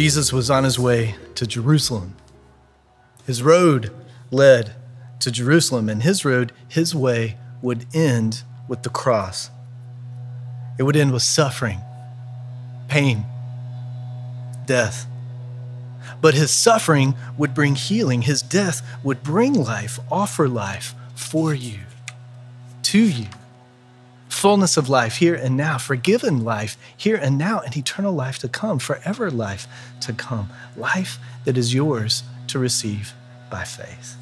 Jesus was on his way to Jerusalem. His road led to Jerusalem, and his road, his way, would end with the cross. It would end with suffering, pain, death. But his suffering would bring healing. His death would bring life, offer life for you, to you fullness of life here and now, forgiven life here and now, and eternal life to come, forever life to come, life that is yours to receive by faith.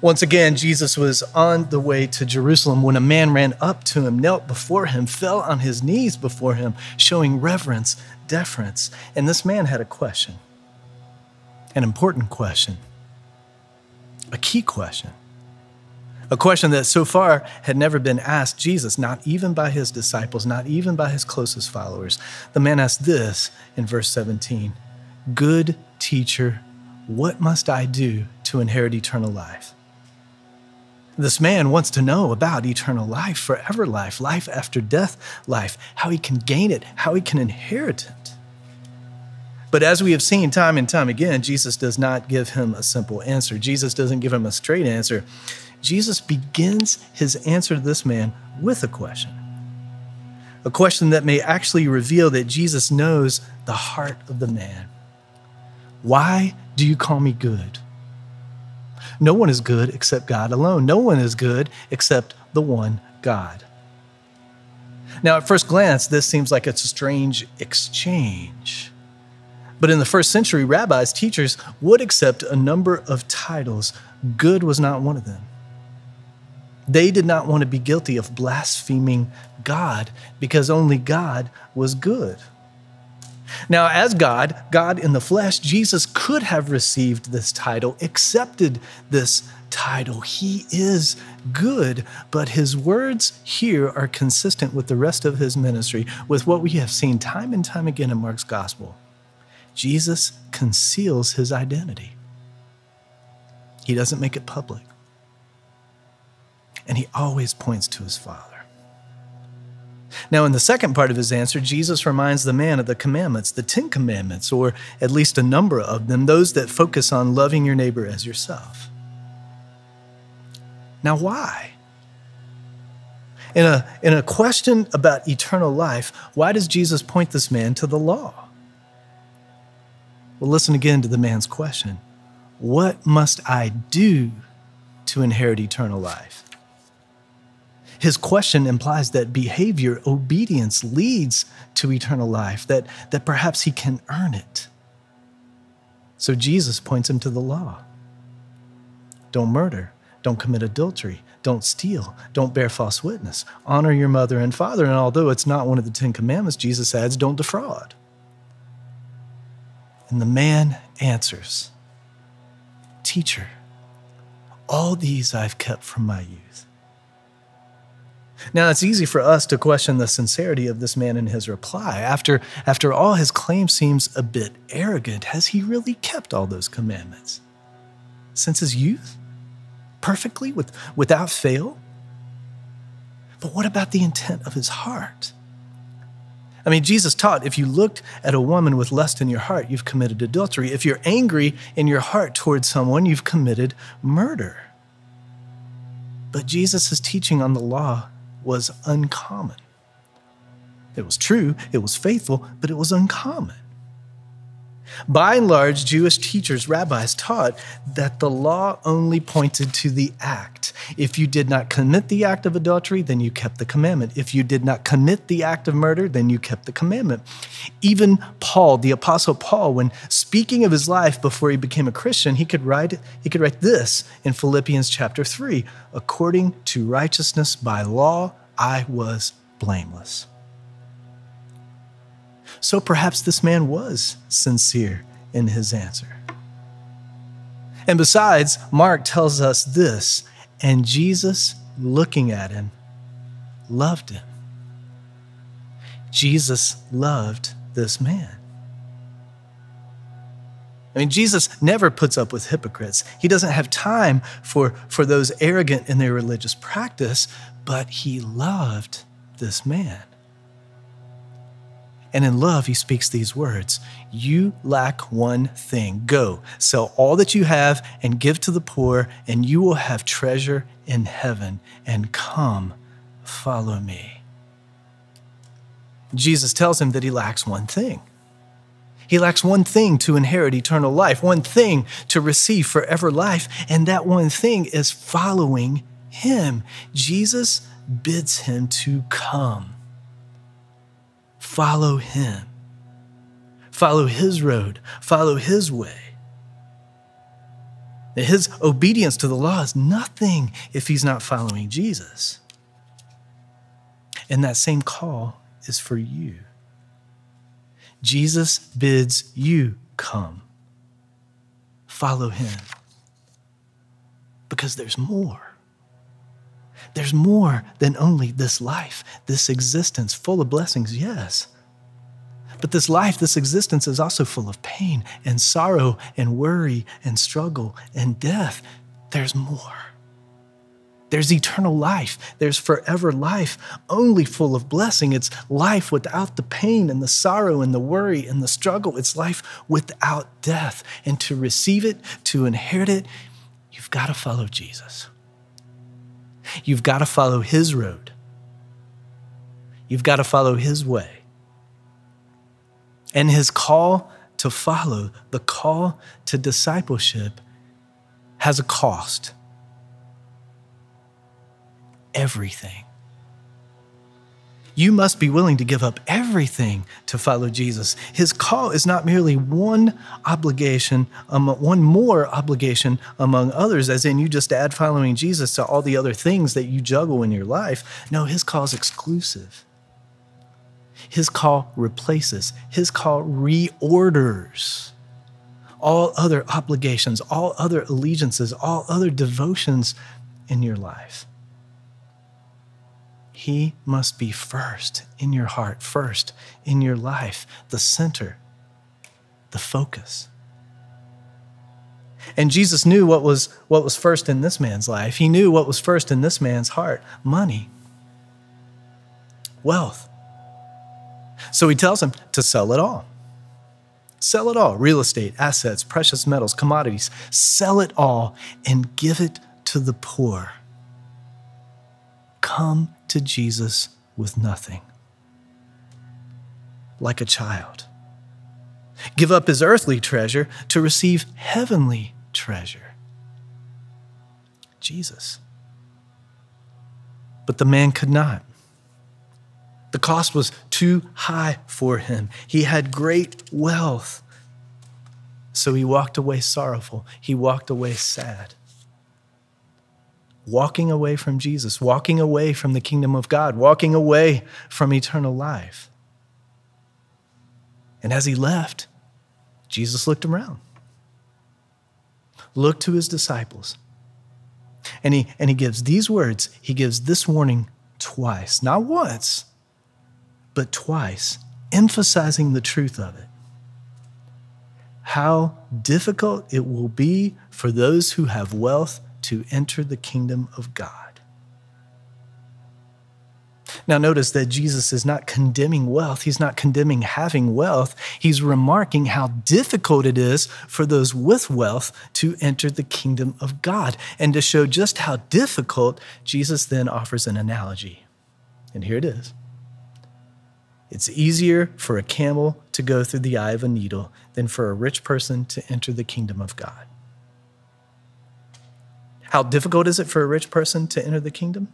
Once again, Jesus was on the way to Jerusalem when a man ran up to him, knelt before him, fell on his knees before him, showing reverence, deference. And this man had a question, an important question, a key question. A question that so far had never been asked Jesus, not even by his disciples, not even by his closest followers. The man asked this in verse 17 Good teacher, what must I do to inherit eternal life? This man wants to know about eternal life, forever life, life after death life, how he can gain it, how he can inherit it. But as we have seen time and time again, Jesus does not give him a simple answer. Jesus doesn't give him a straight answer. Jesus begins his answer to this man with a question. A question that may actually reveal that Jesus knows the heart of the man. Why do you call me good? No one is good except God alone. No one is good except the one God. Now, at first glance, this seems like it's a strange exchange. But in the first century, rabbis, teachers would accept a number of titles. Good was not one of them. They did not want to be guilty of blaspheming God because only God was good. Now, as God, God in the flesh, Jesus could have received this title, accepted this title. He is good, but his words here are consistent with the rest of his ministry, with what we have seen time and time again in Mark's gospel. Jesus conceals his identity, he doesn't make it public and he always points to his Father. Now, in the second part of his answer, Jesus reminds the man of the commandments, the Ten Commandments, or at least a number of them, those that focus on loving your neighbor as yourself. Now, why? In a, in a question about eternal life, why does Jesus point this man to the law? Well, listen again to the man's question What must I do to inherit eternal life? His question implies that behavior, obedience, leads to eternal life, that, that perhaps he can earn it. So Jesus points him to the law don't murder, don't commit adultery, don't steal, don't bear false witness, honor your mother and father. And although it's not one of the Ten Commandments, Jesus adds, don't defraud. And the man answers, Teacher, all these I've kept from my youth. Now, it's easy for us to question the sincerity of this man in his reply. After, after all, his claim seems a bit arrogant. Has he really kept all those commandments? Since his youth? Perfectly, with, without fail? But what about the intent of his heart? I mean, Jesus taught if you looked at a woman with lust in your heart, you've committed adultery. If you're angry in your heart towards someone, you've committed murder. But Jesus' is teaching on the law was uncommon. It was true, it was faithful, but it was uncommon. By and large, Jewish teachers, rabbis taught that the law only pointed to the act. If you did not commit the act of adultery, then you kept the commandment. If you did not commit the act of murder, then you kept the commandment. Even Paul, the apostle Paul, when speaking of his life before he became a Christian, he could write he could write this in Philippians chapter 3, according to righteousness by law, I was blameless. So perhaps this man was sincere in his answer. And besides, Mark tells us this and Jesus, looking at him, loved him. Jesus loved this man. I mean, Jesus never puts up with hypocrites. He doesn't have time for, for those arrogant in their religious practice, but he loved this man. And in love, he speaks these words You lack one thing. Go, sell all that you have and give to the poor, and you will have treasure in heaven. And come, follow me. Jesus tells him that he lacks one thing. He lacks one thing to inherit eternal life, one thing to receive forever life, and that one thing is following him. Jesus bids him to come follow him. Follow his road, follow his way. His obedience to the law is nothing if he's not following Jesus. And that same call is for you. Jesus bids you come. Follow him. Because there's more. There's more than only this life, this existence full of blessings, yes. But this life, this existence is also full of pain and sorrow and worry and struggle and death. There's more. There's eternal life. There's forever life, only full of blessing. It's life without the pain and the sorrow and the worry and the struggle. It's life without death. And to receive it, to inherit it, you've got to follow Jesus. You've got to follow His road. You've got to follow His way. And His call to follow, the call to discipleship, has a cost everything. You must be willing to give up everything to follow Jesus. His call is not merely one obligation, um, one more obligation among others, as in you just add following Jesus to all the other things that you juggle in your life. No, his call is exclusive. His call replaces, his call reorders all other obligations, all other allegiances, all other devotions in your life. He must be first in your heart, first in your life, the center, the focus. And Jesus knew what was, what was first in this man's life. He knew what was first in this man's heart money, wealth. So he tells him to sell it all. Sell it all real estate, assets, precious metals, commodities. Sell it all and give it to the poor. Come to Jesus with nothing, like a child. Give up his earthly treasure to receive heavenly treasure. Jesus. But the man could not. The cost was too high for him. He had great wealth. So he walked away sorrowful. He walked away sad walking away from Jesus, walking away from the kingdom of God, walking away from eternal life. And as he left, Jesus looked around, looked to his disciples, and he, and he gives these words. He gives this warning twice, not once, but twice, emphasizing the truth of it. How difficult it will be for those who have wealth to enter the kingdom of God. Now, notice that Jesus is not condemning wealth. He's not condemning having wealth. He's remarking how difficult it is for those with wealth to enter the kingdom of God. And to show just how difficult, Jesus then offers an analogy. And here it is It's easier for a camel to go through the eye of a needle than for a rich person to enter the kingdom of God. How difficult is it for a rich person to enter the kingdom?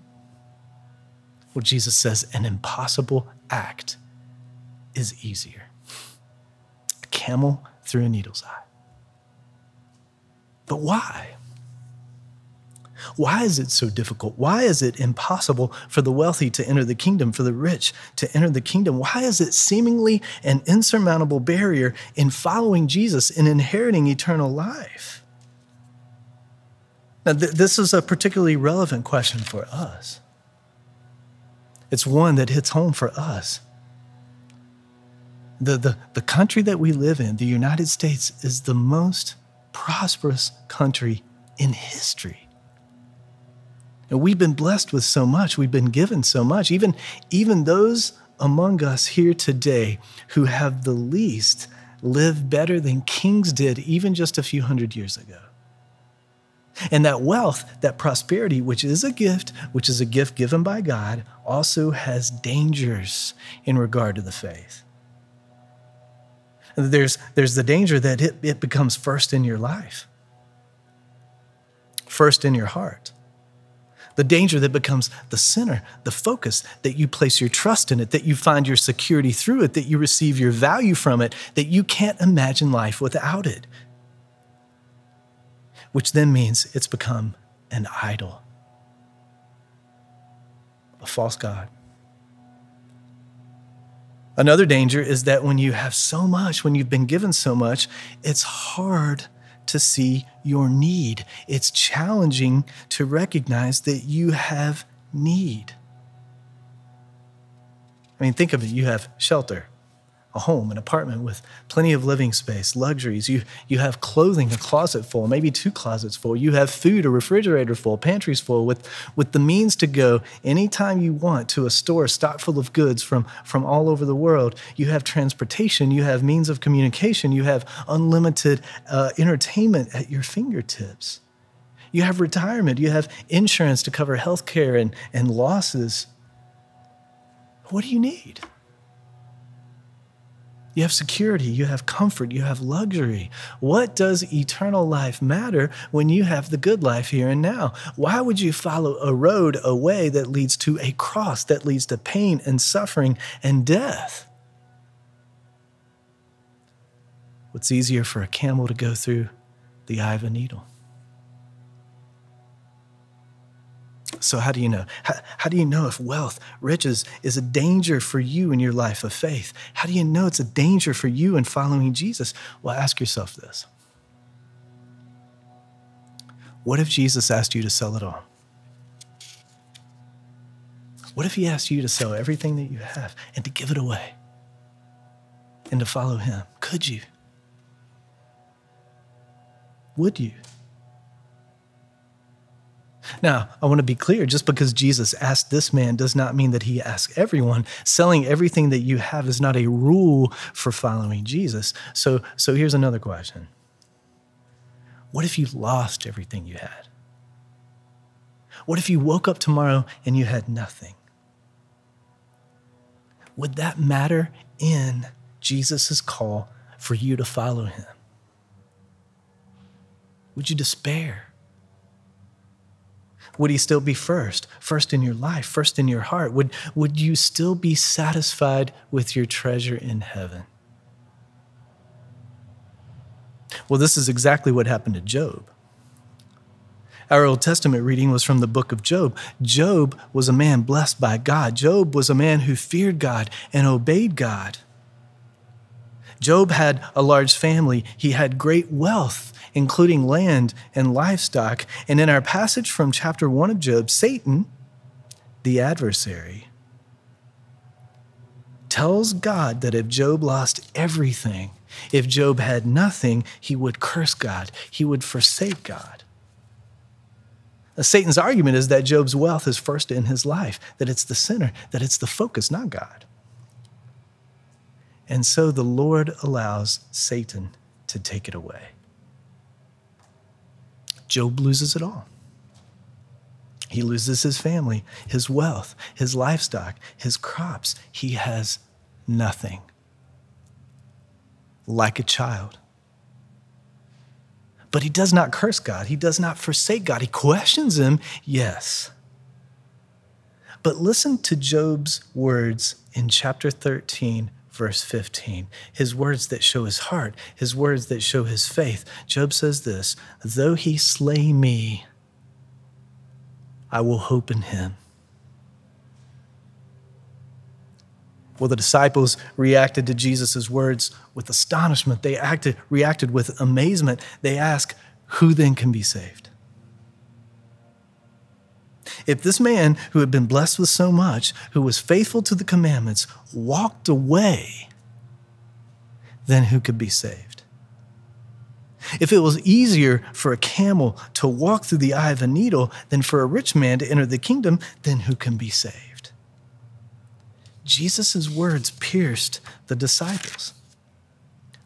Well, Jesus says an impossible act is easier. A camel through a needle's eye. But why? Why is it so difficult? Why is it impossible for the wealthy to enter the kingdom, for the rich to enter the kingdom? Why is it seemingly an insurmountable barrier in following Jesus and inheriting eternal life? Now, th- this is a particularly relevant question for us. It's one that hits home for us. The, the, the country that we live in, the United States, is the most prosperous country in history. And we've been blessed with so much. We've been given so much. Even, even those among us here today who have the least live better than kings did even just a few hundred years ago. And that wealth, that prosperity, which is a gift, which is a gift given by God, also has dangers in regard to the faith. There's, there's the danger that it, it becomes first in your life, first in your heart. The danger that becomes the center, the focus, that you place your trust in it, that you find your security through it, that you receive your value from it, that you can't imagine life without it which then means it's become an idol, a false God. Another danger is that when you have so much, when you've been given so much, it's hard to see your need. It's challenging to recognize that you have need. I mean, think of it you have shelter, a home, an apartment with plenty of living space, luxuries. You, you have clothing, a closet full, maybe two closets full. You have food, a refrigerator full, pantries full, with, with the means to go anytime you want to a store stocked full of goods from, from all over the world. You have transportation, you have means of communication, you have unlimited uh, entertainment at your fingertips. You have retirement, you have insurance to cover health care and, and losses. What do you need? You have security, you have comfort, you have luxury. What does eternal life matter when you have the good life here and now? Why would you follow a road, a way that leads to a cross, that leads to pain and suffering and death? What's easier for a camel to go through the eye of a needle? So, how do you know? How, how, do you know if wealth, riches, is a danger for you in your life of faith? How do you know it's a danger for you in following Jesus? Well, ask yourself this What if Jesus asked you to sell it all? What if he asked you to sell everything that you have and to give it away and to follow him? Could you? Would you? Now, I want to be clear just because Jesus asked this man does not mean that he asked everyone. Selling everything that you have is not a rule for following Jesus. So, so here's another question What if you lost everything you had? What if you woke up tomorrow and you had nothing? Would that matter in Jesus' call for you to follow him? Would you despair? Would he still be first? First in your life, first in your heart? Would, would you still be satisfied with your treasure in heaven? Well, this is exactly what happened to Job. Our Old Testament reading was from the book of Job. Job was a man blessed by God. Job was a man who feared God and obeyed God. Job had a large family, he had great wealth including land and livestock. And in our passage from chapter 1 of Job, Satan, the adversary, tells God that if Job lost everything, if Job had nothing, he would curse God, he would forsake God. Satan's argument is that Job's wealth is first in his life, that it's the center, that it's the focus, not God. And so the Lord allows Satan to take it away. Job loses it all. He loses his family, his wealth, his livestock, his crops. He has nothing. Like a child. But he does not curse God. He does not forsake God. He questions him, yes. But listen to Job's words in chapter 13, verse 15. His words that show his heart, his words that show his faith. Job says this Though he slay me, I will hope in him. Well, the disciples reacted to Jesus' words with astonishment. They acted, reacted with amazement. They asked, Who then can be saved? If this man who had been blessed with so much, who was faithful to the commandments, walked away, then who could be saved? If it was easier for a camel to walk through the eye of a needle than for a rich man to enter the kingdom, then who can be saved? Jesus' words pierced the disciples,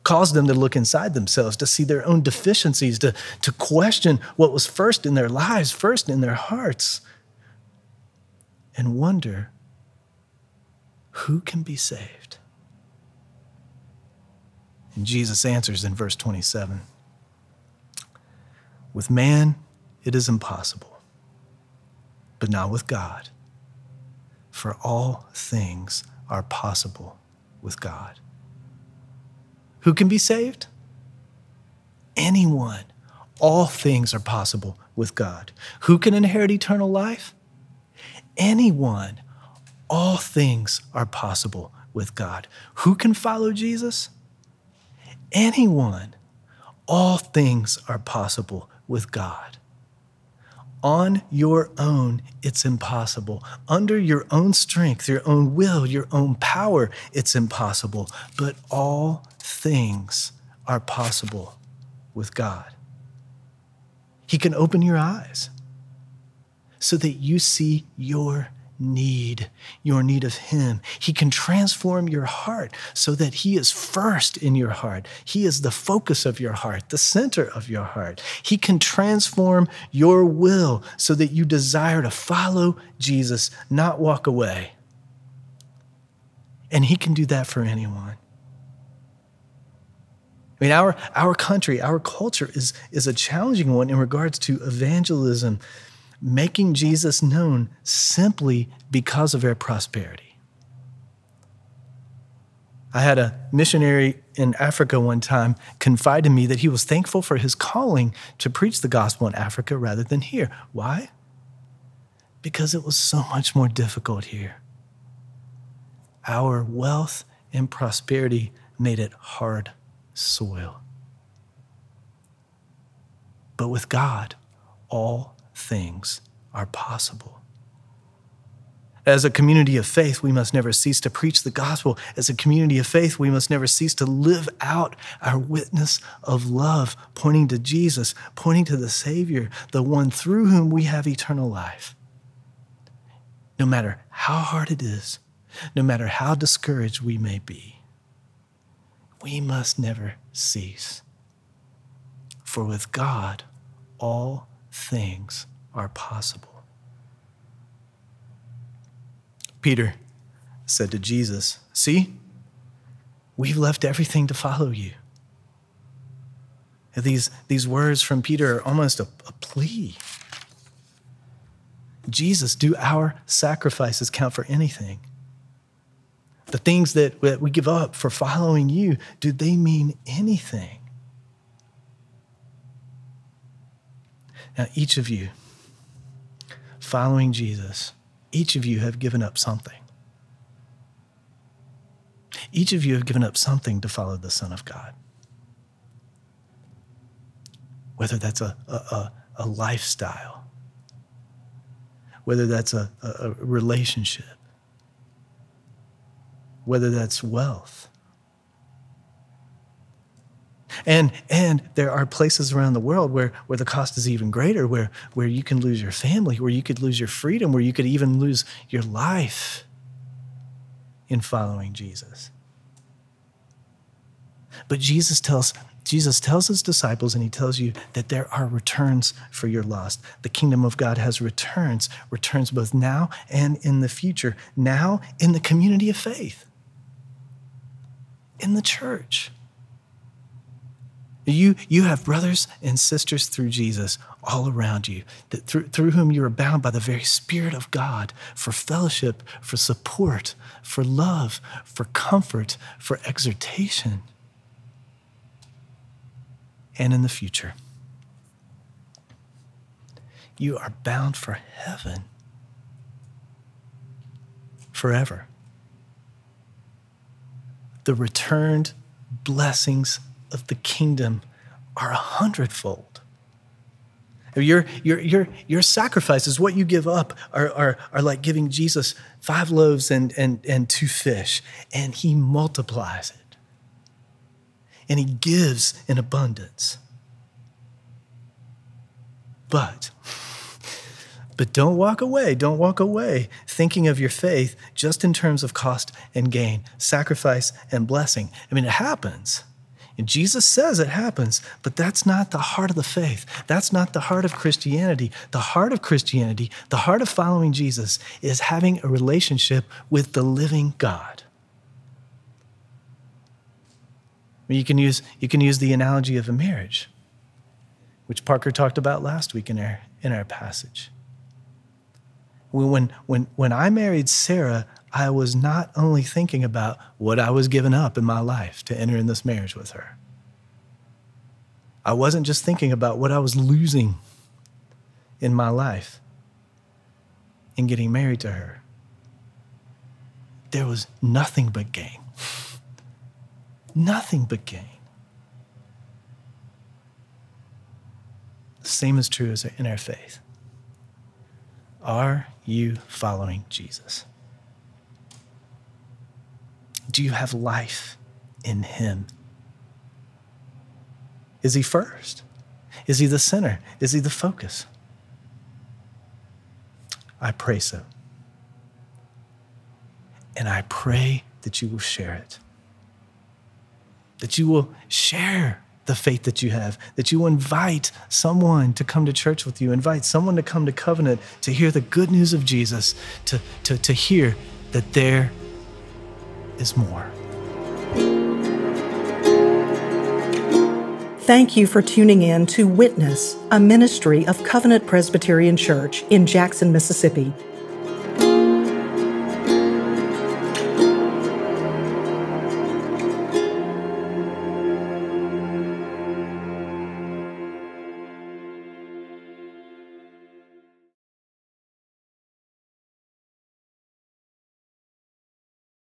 caused them to look inside themselves, to see their own deficiencies, to, to question what was first in their lives, first in their hearts, and wonder who can be saved? And Jesus answers in verse 27 With man, it is impossible, but not with God, for all things are possible with God. Who can be saved? Anyone. All things are possible with God. Who can inherit eternal life? Anyone. All things are possible with God. Who can follow Jesus? anyone, all things are possible with God. On your own, it's impossible. Under your own strength, your own will, your own power, it's impossible. But all things are possible with God. He can open your eyes so that you see your need, your need of Him. He can transform your heart so that He is first in your heart. He is the focus of your heart, the center of your heart. He can transform your will so that you desire to follow Jesus, not walk away. And He can do that for anyone. I mean, our, our country, our culture is, is a challenging one in regards to evangelism making Jesus known simply because of our prosperity. I had a missionary in Africa one time confide to me that he was thankful for his calling to preach the gospel in Africa rather than here. Why? Because it was so much more difficult here. Our wealth and prosperity made it hard soil. But with God, all things are possible. As a community of faith, we must never cease to preach the gospel. As a community of faith, we must never cease to live out our witness of love, pointing to Jesus, pointing to the Savior, the one through whom we have eternal life. No matter how hard it is, no matter how discouraged we may be, we must never cease. For with God, all things are possible. Peter said to Jesus, See, we've left everything to follow you. These, these words from Peter are almost a, a plea. Jesus, do our sacrifices count for anything? The things that, that we give up for following you, do they mean anything? Now, each of you, following Jesus, each of you have given up something. Each of you have given up something to follow the Son of God. Whether that's a, a, a, a lifestyle, whether that's a, a relationship, whether that's wealth, and, and there are places around the world where, where the cost is even greater, where, where you can lose your family, where you could lose your freedom, where you could even lose your life in following Jesus. But Jesus tells, Jesus tells his disciples, and he tells you that there are returns for your lost. The kingdom of God has returns, returns both now and in the future, now in the community of faith, in the church. You, you have brothers and sisters through Jesus all around you, that through, through whom you are bound by the very Spirit of God for fellowship, for support, for love, for comfort, for exhortation, and in the future. you are bound for heaven forever. The returned blessings of the kingdom are a hundredfold. Your, your, your, your sacrifices, what you give up, are, are, are like giving Jesus five loaves and, and, and two fish, and he multiplies it. And he gives in abundance. But, but don't walk away. Don't walk away thinking of your faith just in terms of cost and gain, sacrifice and blessing. I mean, it happens. And Jesus says it happens, but that's not the heart of the faith. That's not the heart of Christianity. The heart of Christianity, the heart of following Jesus, is having a relationship with the living God. You can use, you can use the analogy of a marriage, which Parker talked about last week in our, in our passage. When, when, when I married Sarah, I was not only thinking about what I was giving up in my life to enter in this marriage with her. I wasn't just thinking about what I was losing in my life in getting married to her. There was nothing but gain. nothing but gain. The same is true as in our faith. Are you following Jesus? Do you have life in Him? Is He first? Is He the center? Is He the focus? I pray so. And I pray that you will share it. That you will share the faith that you have, that you invite someone to come to church with you, invite someone to come to covenant to hear the good news of Jesus, to, to, to hear that there is more. Thank you for tuning in to Witness, a ministry of Covenant Presbyterian Church in Jackson, Mississippi.